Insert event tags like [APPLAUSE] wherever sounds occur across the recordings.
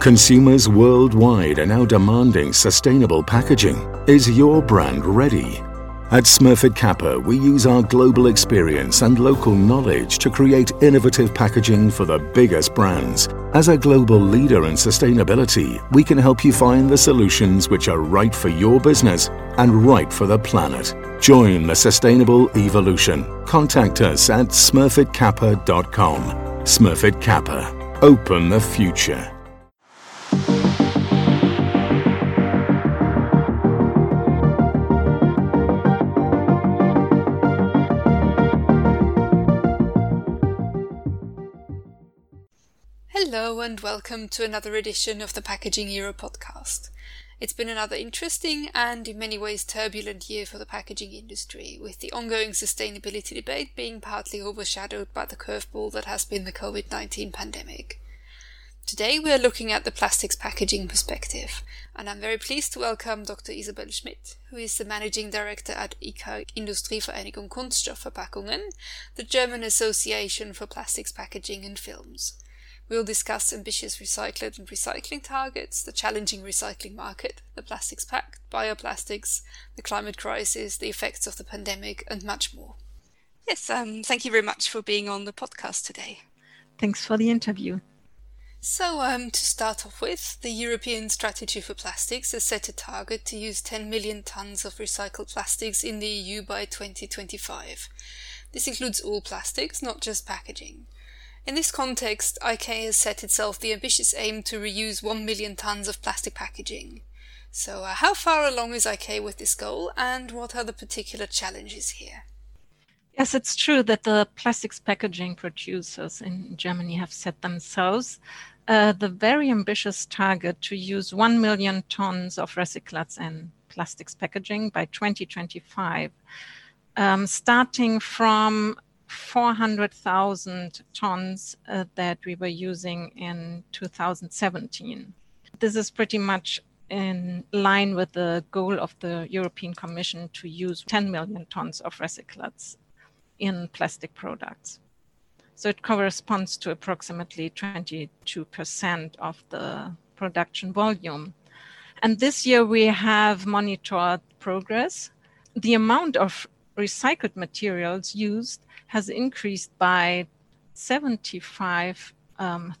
Consumers worldwide are now demanding sustainable packaging. Is your brand ready? At Smurfit Kappa, we use our global experience and local knowledge to create innovative packaging for the biggest brands. As a global leader in sustainability, we can help you find the solutions which are right for your business and right for the planet. Join the sustainable evolution. Contact us at smurfitkappa.com. Smurfit Kappa. Open the future. And welcome to another edition of the Packaging Europe podcast. It's been another interesting and in many ways turbulent year for the packaging industry, with the ongoing sustainability debate being partly overshadowed by the curveball that has been the COVID 19 pandemic. Today we are looking at the plastics packaging perspective, and I'm very pleased to welcome Dr. Isabel Schmidt, who is the Managing Director at IK Industrievereinigung Kunststoffverpackungen, the German Association for Plastics Packaging and Films. We'll discuss ambitious recycled and recycling targets, the challenging recycling market, the plastics pact, bioplastics, the climate crisis, the effects of the pandemic, and much more. Yes, um, thank you very much for being on the podcast today. Thanks for the interview. So, um, to start off with, the European Strategy for Plastics has set a target to use 10 million tons of recycled plastics in the EU by 2025. This includes all plastics, not just packaging. In this context, IK has set itself the ambitious aim to reuse 1 million tons of plastic packaging. So, uh, how far along is IK with this goal, and what are the particular challenges here? Yes, it's true that the plastics packaging producers in Germany have set themselves uh, the very ambitious target to use 1 million tons of recyclates and plastics packaging by 2025, um, starting from 400,000 tons uh, that we were using in 2017. This is pretty much in line with the goal of the European Commission to use 10 million tons of recyclates in plastic products. So it corresponds to approximately 22% of the production volume. And this year we have monitored progress. The amount of recycled materials used has increased by 75,000 um,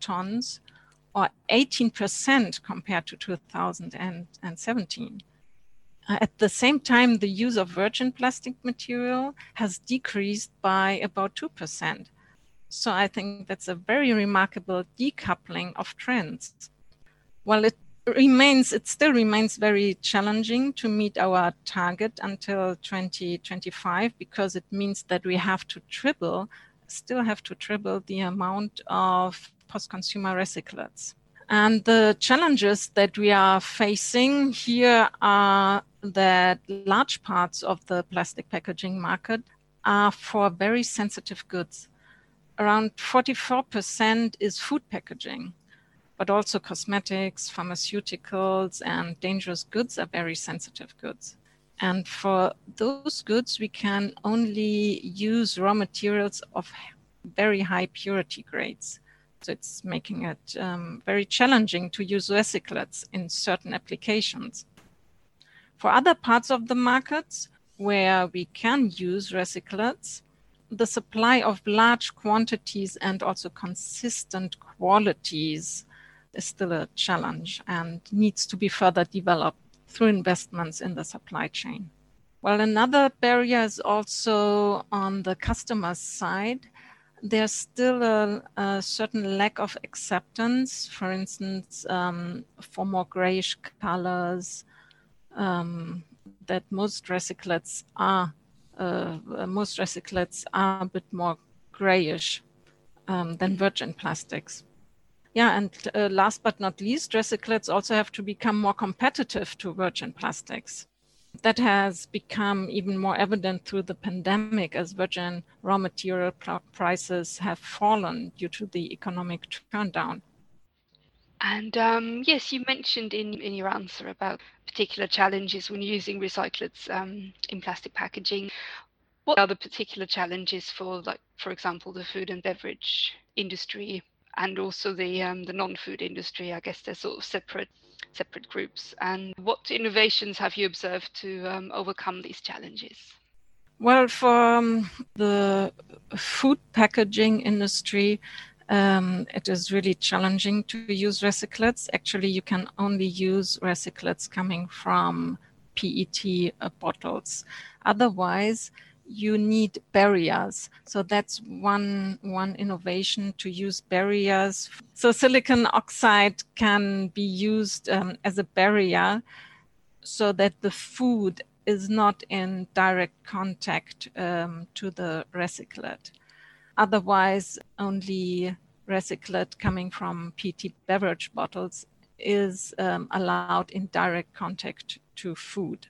tons or 18% compared to 2017. Uh, at the same time, the use of virgin plastic material has decreased by about 2%. So I think that's a very remarkable decoupling of trends. While it remains it still remains very challenging to meet our target until 2025 because it means that we have to triple still have to triple the amount of post-consumer recyclates and the challenges that we are facing here are that large parts of the plastic packaging market are for very sensitive goods. Around 44% is food packaging but also cosmetics, pharmaceuticals, and dangerous goods are very sensitive goods. And for those goods, we can only use raw materials of very high purity grades. So it's making it um, very challenging to use recyclates in certain applications. For other parts of the markets where we can use recyclates, the supply of large quantities and also consistent qualities is still a challenge and needs to be further developed through investments in the supply chain. Well, another barrier is also on the customer side. There's still a, a certain lack of acceptance, for instance, um, for more grayish colors, um, that most recyclates are uh, most recyclates are a bit more grayish um, than virgin plastics. Yeah, and uh, last but not least, recyclates also have to become more competitive to virgin plastics. That has become even more evident through the pandemic as virgin raw material pr- prices have fallen due to the economic turndown. And um, yes, you mentioned in, in your answer about particular challenges when using recyclates um, in plastic packaging. What are the particular challenges for, like, for example, the food and beverage industry and also the um, the non-food industry. I guess they're sort of separate separate groups. And what innovations have you observed to um, overcome these challenges? Well, for um, the food packaging industry, um, it is really challenging to use recyclates. Actually, you can only use recyclates coming from PET uh, bottles. Otherwise, you need barriers. So that's one one innovation to use barriers. So silicon oxide can be used um, as a barrier, so that the food is not in direct contact um, to the recyclate. Otherwise, only recyclate coming from PET beverage bottles is um, allowed in direct contact to food.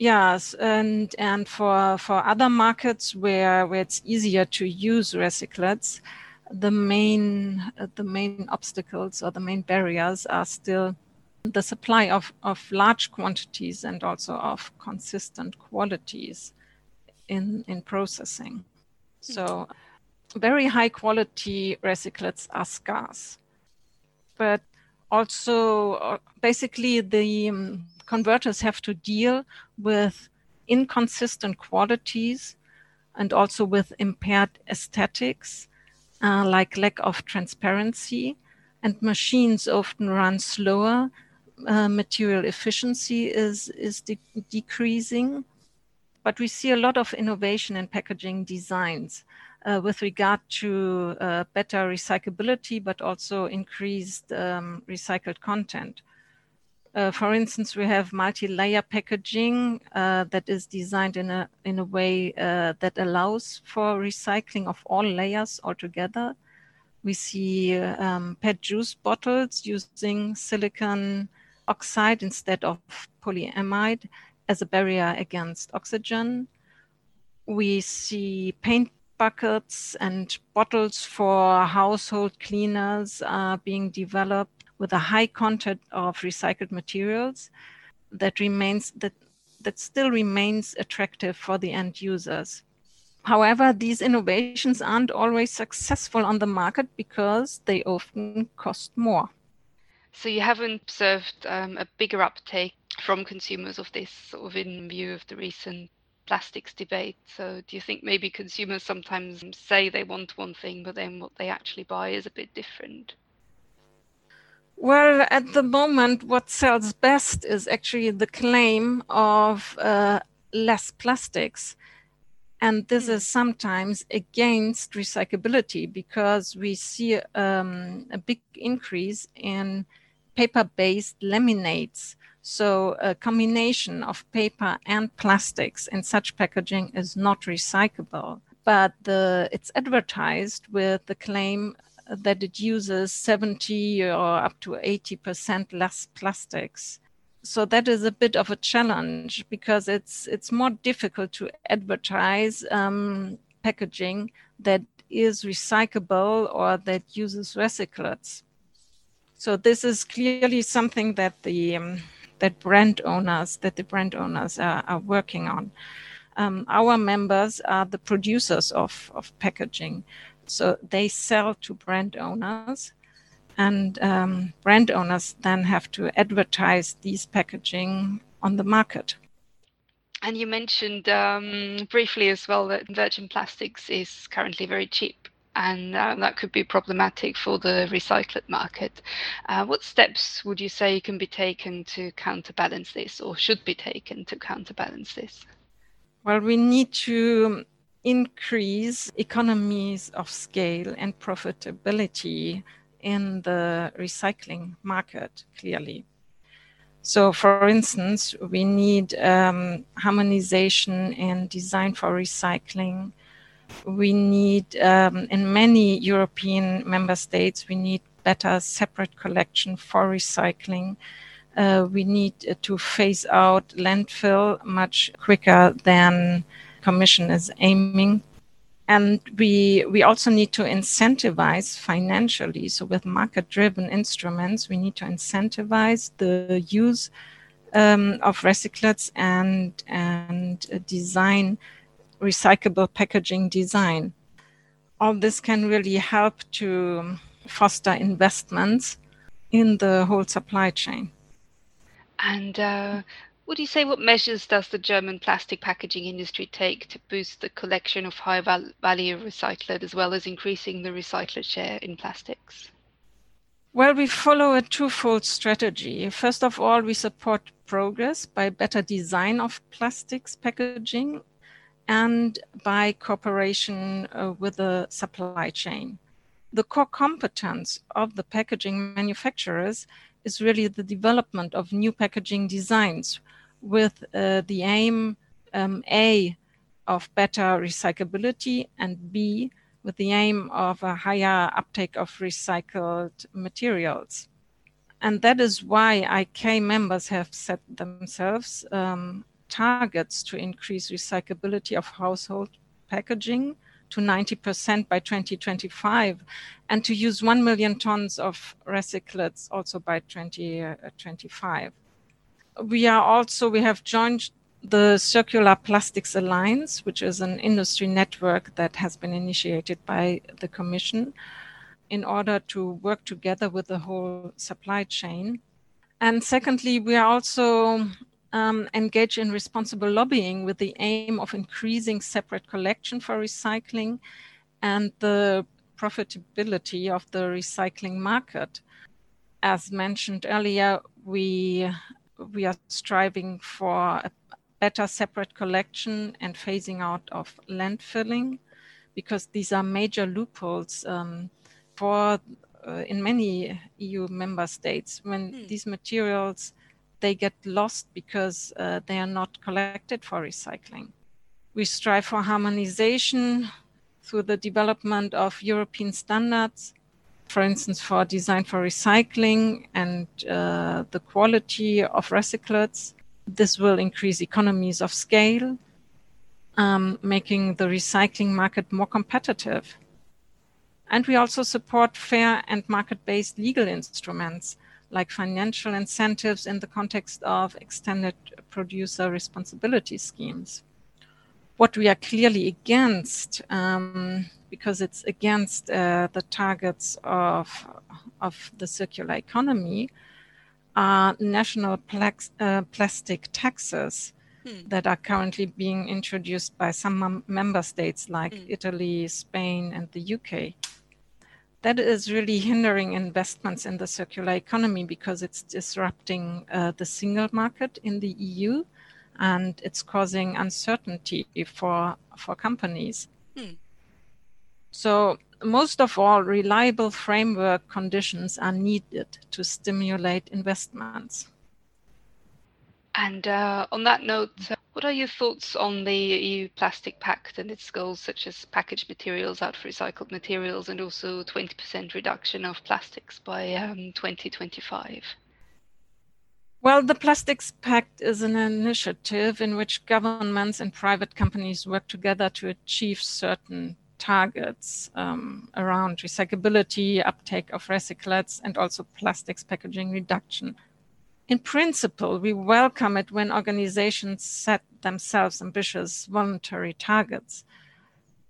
Yes, and and for for other markets where where it's easier to use recyclates, the main uh, the main obstacles or the main barriers are still the supply of of large quantities and also of consistent qualities in in processing. So very high quality recyclates are scarce, but also uh, basically the um, converters have to deal with inconsistent qualities and also with impaired aesthetics, uh, like lack of transparency. And machines often run slower. Uh, material efficiency is, is de- decreasing. But we see a lot of innovation in packaging designs uh, with regard to uh, better recyclability, but also increased um, recycled content. Uh, for instance, we have multi-layer packaging uh, that is designed in a in a way uh, that allows for recycling of all layers altogether. We see um, PET juice bottles using silicon oxide instead of polyamide as a barrier against oxygen. We see paint buckets and bottles for household cleaners are being developed with a high content of recycled materials that remains that that still remains attractive for the end users. However, these innovations aren't always successful on the market because they often cost more. So you haven't observed um, a bigger uptake from consumers of this, sort of in view of the recent plastics debate. So, do you think maybe consumers sometimes say they want one thing, but then what they actually buy is a bit different? Well, at the moment, what sells best is actually the claim of uh, less plastics. And this mm. is sometimes against recyclability because we see um, a big increase in paper based laminates so a combination of paper and plastics in such packaging is not recyclable. But the, it's advertised with the claim that it uses 70 or up to 80% less plastics. So that is a bit of a challenge because it's it's more difficult to advertise um, packaging that is recyclable or that uses recyclates. So this is clearly something that the um, that brand owners that the brand owners are, are working on. Um, our members are the producers of, of packaging, so they sell to brand owners, and um, brand owners then have to advertise these packaging on the market. And you mentioned um, briefly as well that virgin plastics is currently very cheap and uh, that could be problematic for the recycled market. Uh, what steps would you say can be taken to counterbalance this or should be taken to counterbalance this? Well, we need to increase economies of scale and profitability in the recycling market, clearly. So, for instance, we need um, harmonization in design for recycling we need, um, in many European member states, we need better separate collection for recycling. Uh, we need to phase out landfill much quicker than Commission is aiming. And we, we also need to incentivize financially. So with market-driven instruments, we need to incentivize the use um, of recyclates and, and design recyclable packaging design. All this can really help to foster investments in the whole supply chain. And uh, would you say what measures does the German plastic packaging industry take to boost the collection of high val- value recycled as well as increasing the recycled share in plastics? Well, we follow a twofold strategy. First of all, we support progress by better design of plastics packaging and by cooperation uh, with the supply chain. The core competence of the packaging manufacturers is really the development of new packaging designs with uh, the aim um, A of better recyclability and B with the aim of a higher uptake of recycled materials. And that is why IK members have set themselves um, targets to increase recyclability of household packaging to 90% by 2025 and to use 1 million tons of recyclates also by 2025. We are also, we have joined the Circular Plastics Alliance, which is an industry network that has been initiated by the Commission in order to work together with the whole supply chain. And secondly, we are also um, engaged in responsible lobbying with the aim of increasing separate collection for recycling and the profitability of the recycling market. As mentioned earlier, we we are striving for a better separate collection and phasing out of landfilling because these are major loopholes um, for uh, in many EU member states when mm. these materials they get lost because uh, they are not collected for recycling. We strive for harmonization through the development of European standards, for instance, for design for recycling and uh, the quality of recyclates. This will increase economies of scale, um, making the recycling market more competitive. And we also support fair and market based legal instruments like financial incentives in the context of extended producer responsibility schemes. What we are clearly against, um, because it's against uh, the targets of, of the circular economy, are national plax, uh, plastic taxes hmm. that are currently being introduced by some member states like hmm. Italy, Spain, and the UK that is really hindering investments in the circular economy because it's disrupting uh, the single market in the EU and it's causing uncertainty for for companies. So most of all, reliable framework conditions are needed to stimulate investments. And uh, on that note, what are your thoughts on the EU Plastic Pact and its goals, such as packaged materials out for recycled materials and also 20% reduction of plastics by um, 2025? Well, the Plastics Pact is an initiative in which governments and private companies work together to achieve certain targets um, around recyclability, uptake of recyclates, and also plastics packaging reduction in principle, we welcome it when organizations set themselves ambitious voluntary targets.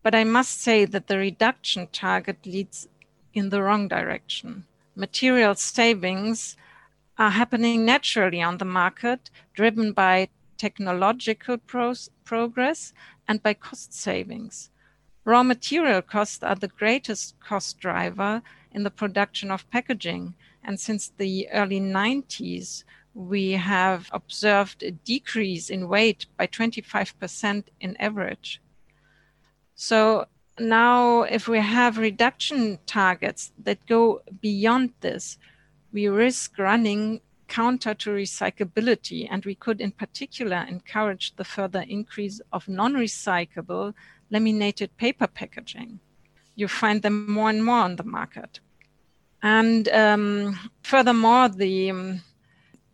But I must say that the reduction target leads in the wrong direction. Material savings are happening naturally on the market, driven by technological progress and by cost savings. Raw material costs are the greatest cost driver in the production of packaging, and since the early 90s, we have observed a decrease in weight by 25% in average. So now, if we have reduction targets that go beyond this, we risk running counter to recyclability, and we could, in particular, encourage the further increase of non recyclable laminated paper packaging. You find them more and more on the market. And um, furthermore, the, um,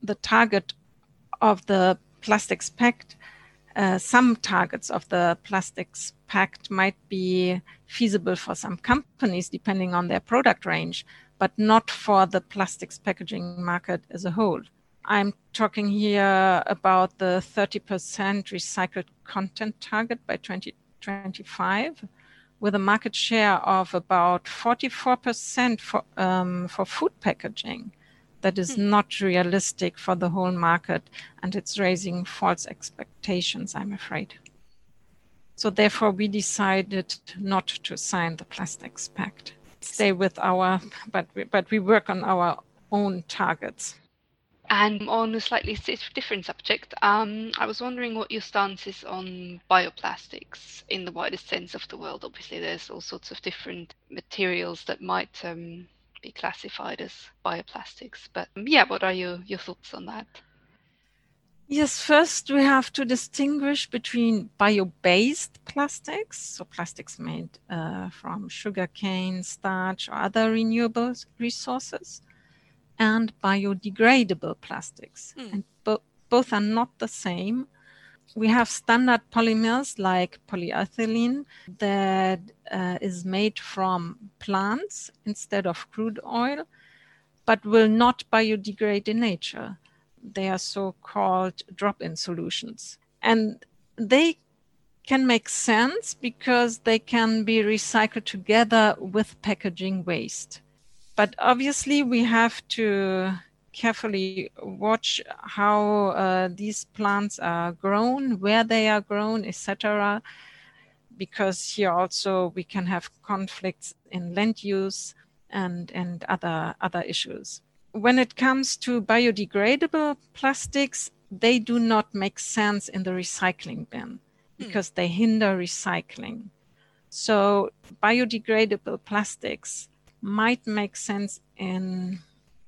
the target of the plastics pact, uh, some targets of the plastics pact might be feasible for some companies depending on their product range, but not for the plastics packaging market as a whole. I'm talking here about the 30% recycled content target by 2025 with a market share of about 44% for, um, for food packaging. That is hmm. not realistic for the whole market, and it's raising false expectations, I'm afraid. So, therefore, we decided not to sign the Plastics Pact. Stay with our, but we, but we work on our own targets. And on a slightly different subject, um, I was wondering what your stance is on bioplastics in the widest sense of the world. Obviously, there's all sorts of different materials that might um, be classified as bioplastics. But um, yeah, what are your, your thoughts on that? Yes, first we have to distinguish between bio based plastics, so plastics made uh, from sugarcane, starch, or other renewable resources, and biodegradable plastics. Mm. And bo- both are not the same. We have standard polymers like polyethylene that uh, is made from plants instead of crude oil, but will not biodegrade in nature. They are so called drop in solutions. And they can make sense because they can be recycled together with packaging waste. But obviously, we have to carefully watch how uh, these plants are grown, where they are grown, etc. Because here also we can have conflicts in land use and, and other, other issues. When it comes to biodegradable plastics, they do not make sense in the recycling bin hmm. because they hinder recycling. So, biodegradable plastics might make sense in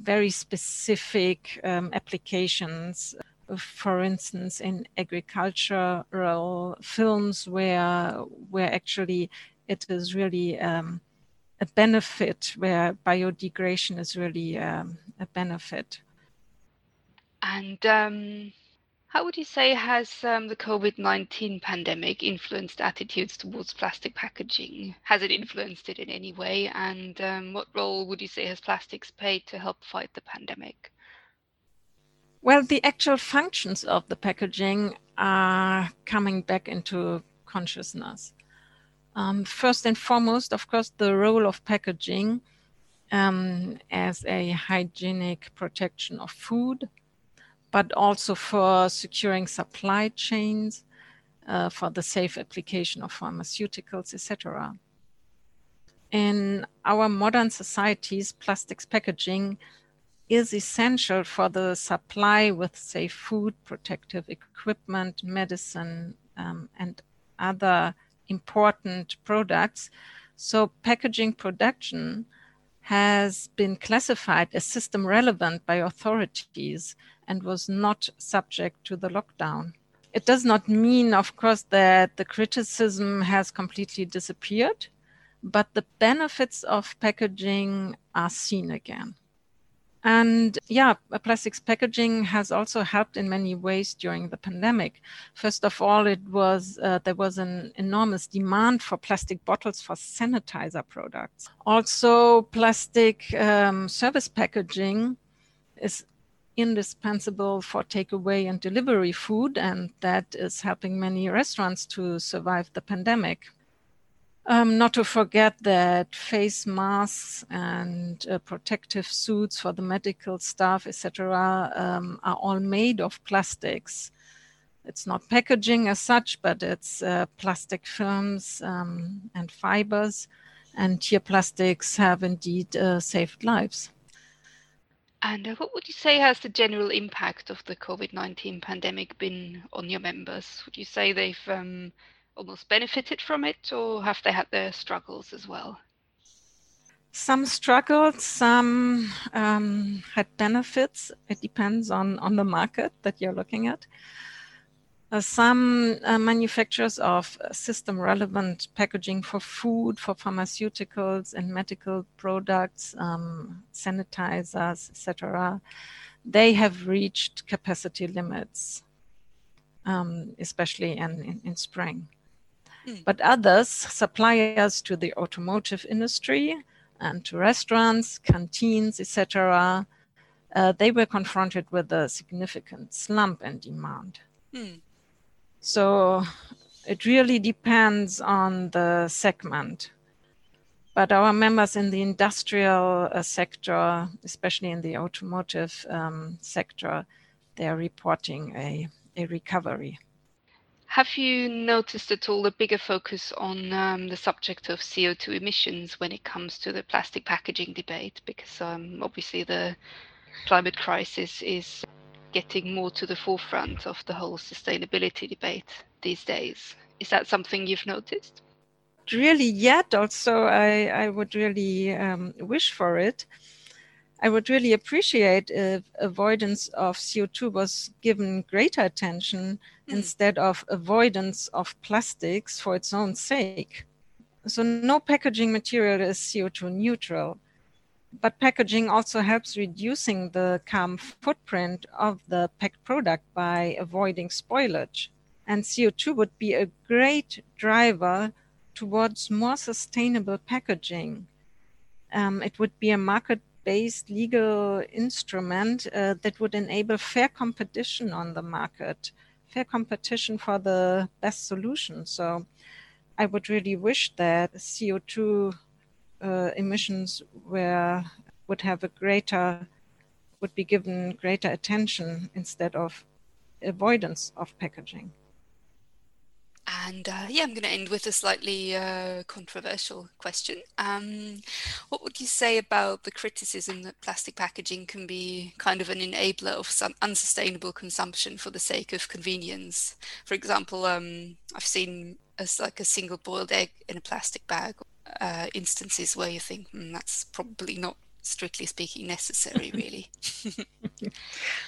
very specific um, applications. For instance in agricultural films where where actually it is really um, a benefit where biodegradation is really um, a benefit. And um, how would you say has um, the COVID 19 pandemic influenced attitudes towards plastic packaging? Has it influenced it in any way? And um, what role would you say has plastics played to help fight the pandemic? Well, the actual functions of the packaging are coming back into consciousness. Um, first and foremost, of course, the role of packaging um, as a hygienic protection of food but also for securing supply chains, uh, for the safe application of pharmaceuticals, etc. In our modern societies, plastics packaging is essential for the supply with safe food, protective equipment, medicine, um, and other important products. So, packaging production has been classified as system relevant by authorities and was not subject to the lockdown. It does not mean, of course, that the criticism has completely disappeared, but the benefits of packaging are seen again. And yeah, plastics packaging has also helped in many ways during the pandemic. First of all, it was uh, there was an enormous demand for plastic bottles for sanitizer products. Also, plastic um, service packaging is indispensable for takeaway and delivery food, and that is helping many restaurants to survive the pandemic. Um, not to forget that face masks and uh, protective suits for the medical staff, etc., um, are all made of plastics. It's not packaging as such, but it's uh, plastic films um, and fibers. And here, plastics have indeed uh, saved lives. And uh, what would you say has the general impact of the COVID 19 pandemic been on your members? Would you say they've um, almost benefited from it, or have they had their struggles as well? Some struggled, some um, had benefits. It depends on, on the market that you're looking at. Uh, some uh, manufacturers of system relevant packaging for food, for pharmaceuticals and medical products, um, sanitizers, etc., they have reached capacity limits, um, especially in, in, in spring. Mm. But others, suppliers to the automotive industry and to restaurants, canteens, etc., uh, they were confronted with a significant slump in demand. Mm. So It really depends on the segment. But our members in the industrial uh, sector, especially in the automotive um, sector, they are reporting a, a recovery. Have you noticed at all a bigger focus on um, the subject of CO2 emissions when it comes to the plastic packaging debate? Because um, obviously the climate crisis is getting more to the forefront of the whole sustainability debate these days. Is that something you've noticed? really yet. Also, I, I would really um, wish for it. I would really appreciate if avoidance of CO2 was given greater attention mm. instead of avoidance of plastics for its own sake. So, no packaging material is CO2 neutral, but packaging also helps reducing the carbon footprint of the packed product by avoiding spoilage. And CO2 would be a great driver towards more sustainable packaging. Um, it would be a market based legal instrument uh, that would enable fair competition on the market, fair competition for the best solution. So I would really wish that CO2 uh, emissions were would have a greater would be given greater attention instead of avoidance of packaging. And uh, yeah, I'm going to end with a slightly uh, controversial question. Um, what would you say about the criticism that plastic packaging can be kind of an enabler of some unsustainable consumption for the sake of convenience? For example, um, I've seen as like a single boiled egg in a plastic bag uh, instances where you think mm, that's probably not strictly speaking necessary [LAUGHS] really. [LAUGHS]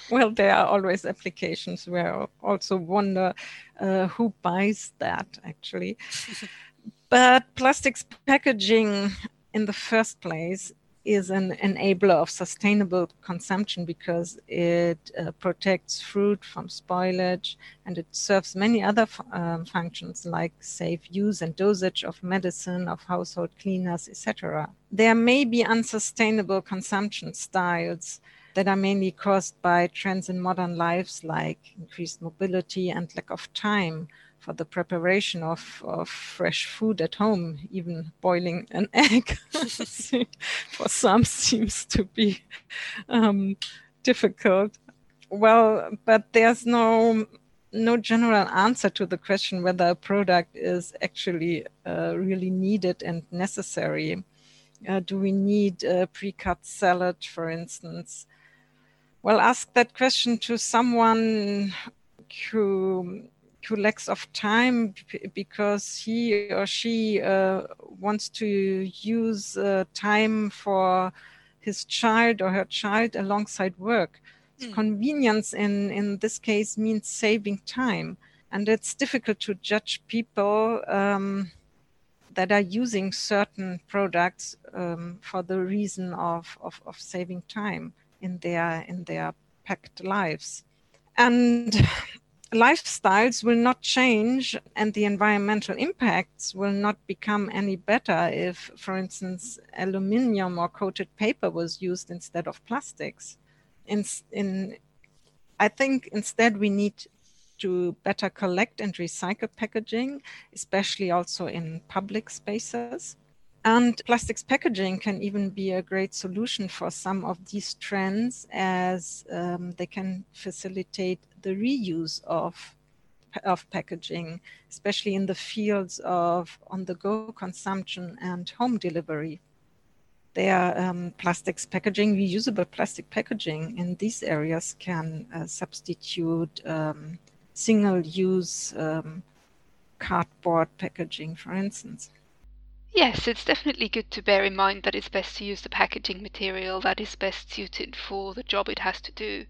Well there are always applications where I also wonder uh, who buys that actually. [LAUGHS] But plastics packaging in the first place is an enabler of sustainable consumption because it uh, protects fruit from spoilage and it serves many other f- um, functions like safe use and dosage of medicine, of household cleaners, etc. There may be unsustainable consumption styles that are mainly caused by trends in modern lives like increased mobility and lack of time for the preparation of, of fresh food at home, even boiling an [LAUGHS] egg [LAUGHS] for some seems to be um, difficult. Well, but there's no no general answer to the question whether a product is actually uh, really needed and necessary. Uh, do we need a pre-cut salad, for instance? Well, ask that question to someone who who lacks of time because he or she uh, wants to use uh, time for his child or her child alongside work. Mm. Convenience in, in this case means saving time. And it's difficult to judge people um, that are using certain products um, for the reason of, of, of saving time in their in their packed lives. And [LAUGHS] lifestyles will not change and the environmental impacts will not become any better if, for instance, aluminium or coated paper was used instead of plastics. In, in, I think instead we need to better collect and recycle packaging, especially also in public spaces. And plastics packaging can even be a great solution for some of these trends as um, they can facilitate the reuse of, of packaging, especially in the fields of on the go consumption and home delivery. Their um, plastics packaging, reusable plastic packaging in these areas can uh, substitute um, single use um, cardboard packaging, for instance. Yes, it's definitely good to bear in mind that it's best to use the packaging material that is best suited for the job it has to do.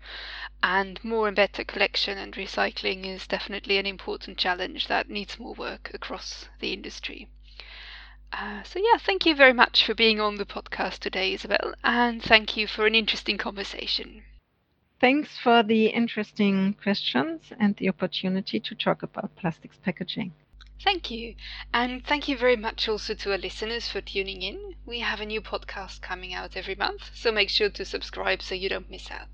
And more and better collection and recycling is definitely an important challenge that needs more work across the industry. Uh, so, yeah, thank you very much for being on the podcast today, Isabel, and thank you for an interesting conversation. Thanks for the interesting questions and the opportunity to talk about plastics packaging. Thank you. And thank you very much also to our listeners for tuning in. We have a new podcast coming out every month, so make sure to subscribe so you don't miss out.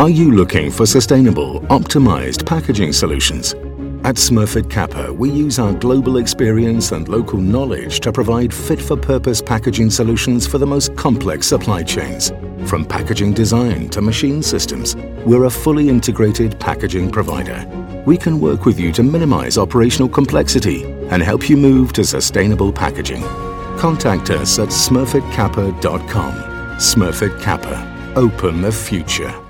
Are you looking for sustainable, optimized packaging solutions? At Smurfit Kappa, we use our global experience and local knowledge to provide fit for purpose packaging solutions for the most complex supply chains. From packaging design to machine systems, we're a fully integrated packaging provider. We can work with you to minimize operational complexity and help you move to sustainable packaging. Contact us at smurfitkappa.com. Smurfit Kappa. Open the future.